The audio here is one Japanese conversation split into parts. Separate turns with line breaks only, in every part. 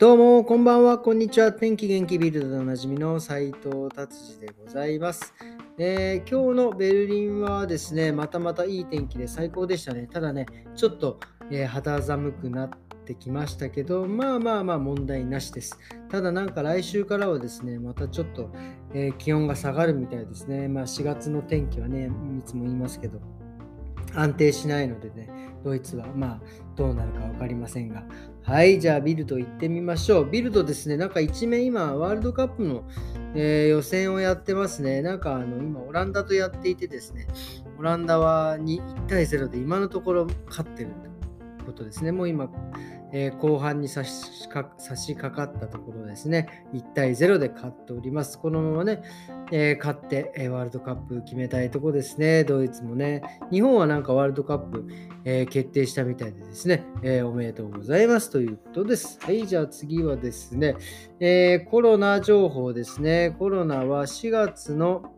どうも、こんばんは、こんにちは。天気元気ビルドでおなじみの斉藤達治でございます、えー今日のベルリンはですね、またまたいい天気で最高でしたね。ただね、ちょっと、えー肌寒くなってきましたけど、まあまあまあ問題なしです。ただなんか来週からはですね、またちょっと、えー気温が下がるみたいですね。まあ4月の天気はね、いつも言いますけど、安定しないのでね、ドイツはまあどうなるか分かりませんが。はい、じゃあビルド行ってみましょう。ビルドですね、なんか一面今、ワールドカップの、えー予選をやってますね。なんかあの今、オランダとやっていてですね、オランダはに1対0で今のところ勝ってるんことですね。もう今、えー後半に差しか掛かったところですね、1対0で勝っております。このままね、えー勝って、えワールドカップ決めたいとこですね。ドイツもね。日本はなんかワールドカップ、えー決定したみたいでですね、えおめでとうございますということです。はい、じゃあ次はですね、えコロナ情報ですね。コロナは4月の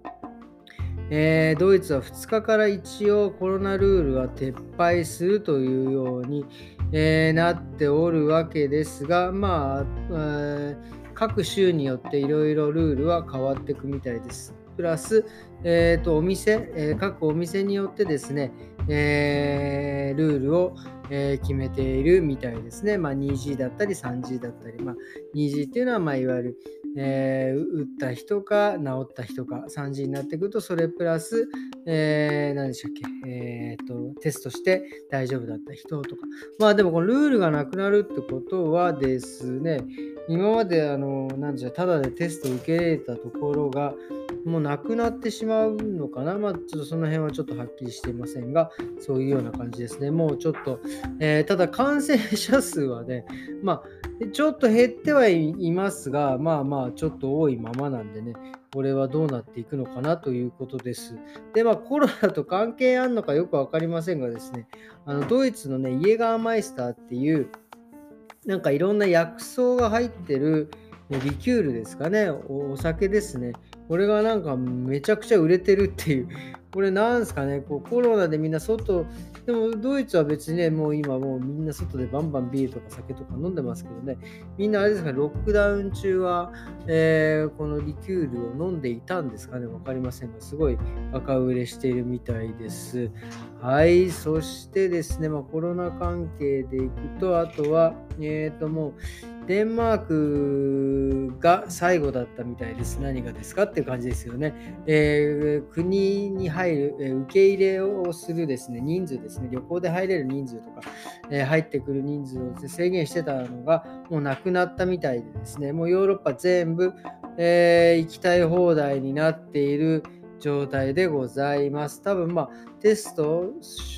えードイツは2日から一応コロナルールは撤廃するというように、えーなっておるわけですが、まあ、えー各州によっていろいろルールは変わっていくみたいです。プラス、えーとお店、え各お店によってですね、えルールを、え決めているみたいですね。まあ、2G だったり 3G だったり、まあ、2G っていうのは、まあ、いわゆる、えー打った人か治った人か 3G になってくるとそれプラス、えー何でしたっけ、えーとテストして大丈夫だった人とか。まあでもこのルールがなくなるってことはですね今まであの何でしょうただでテスト受け入れたところがもうなくなってしまうのかな。まあちょっとその辺はちょっとはっきりしていませんがそういうような感じですね。もうちょっと、えーただ感染者数はね まあちょっと減ってはいますが、まあまあ、ちょっと多いままなんでね、これはどうなっていくのかなということです。で、まあ、コロナと関係あるのか よく分かりませんがですね、あのドイツのね、イエガーマイスターっていう、なんかいろんな薬草が入ってるねリキュールですかね。お、お酒ですね。これがなんかめちゃくちゃ売れてるっていう、これなんですかね、こうコロナでみんな外、でもドイツは別にね、もう今もうみんな外でバンバンビールとか酒とか飲んでますけどね、みんなあれですか、ロックダウン中は、えーこのリキュールを飲んでいたんですかね、わかりませんが、すごい赤売れしているみたいです。はい、そしてですね、まあ、コロナ関係でいくと、あとは、えっ、ともう、デンマークが最後だったみたいです。何がですかっていう感じですよね。えー国に入る、え受け入れをするですね、人数ですね、旅行で入れる人数とか、えー入ってくる人数を制限してたのが、もうなくなったみたいでですね、もうヨーロッパ全部、えー行きたい放題になっている状態でございます。多分まあテスト、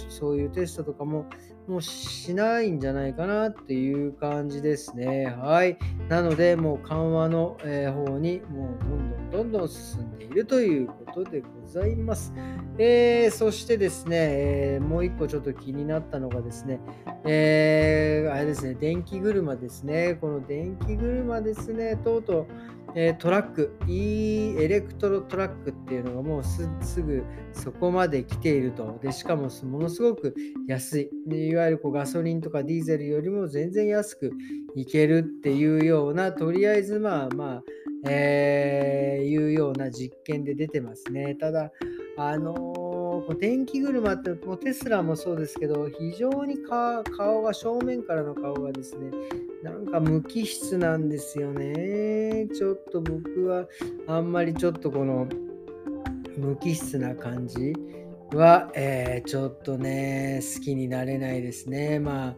そういうテストとかももうしないんじゃないかなっていう感じですね。はい。なので、もう緩和の、方にもうどんどんどんどん進んでいるということでございます。えーそしてですね、えーもう一個ちょっと気になったのがですね、えーあれですね、電気車ですね。この電気車ですね、とうとう、えトラック、e エレクトロトラックっていうのがもうすすぐそこまで来ていると。で、しかもものすごく安い。でいわゆるこうガソリンとかディーゼルよりも全然安くいけるっていうような、とりあえずまあまあ、えーいうような実験で出てますね。ただ、あのーこう電気車ってもうテスラもそうですけど、非常に顔が、正面からの顔がですね、なんか無機質なんですよね。ちょっと僕はあんまりちょっとこの無機質な感じは、えーちょっとね、好きになれないですね。まあ、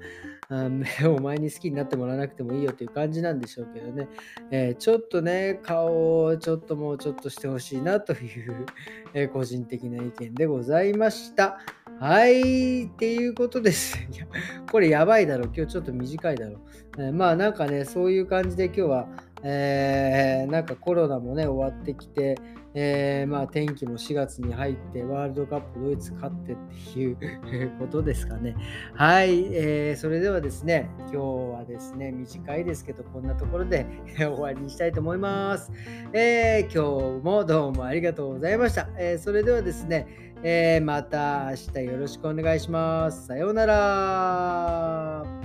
あお前に好きになってもらわなくてもいいよという感じなんでしょうけどね。えーちょっとね、顔をちょっともうちょっとしてほしいなという、え個人的な意見でございました。はい、っていうことです。いやこれやばいだろ、今日ちょっと短いだろ。えーまあなんかね、そういう感じで今日は、えーなんかコロナもね、終わってきて、えーまあ天気も4月に入ってワールドカップドイツ勝ってっていう ことですかね。はい、えーそれではですね、今日はですね、短いですけど、こんなところで 終わりにしたいと思います。え今日もどうもありがとうございました。えそれではですね、えまた明日よろしくお願いします。さようなら。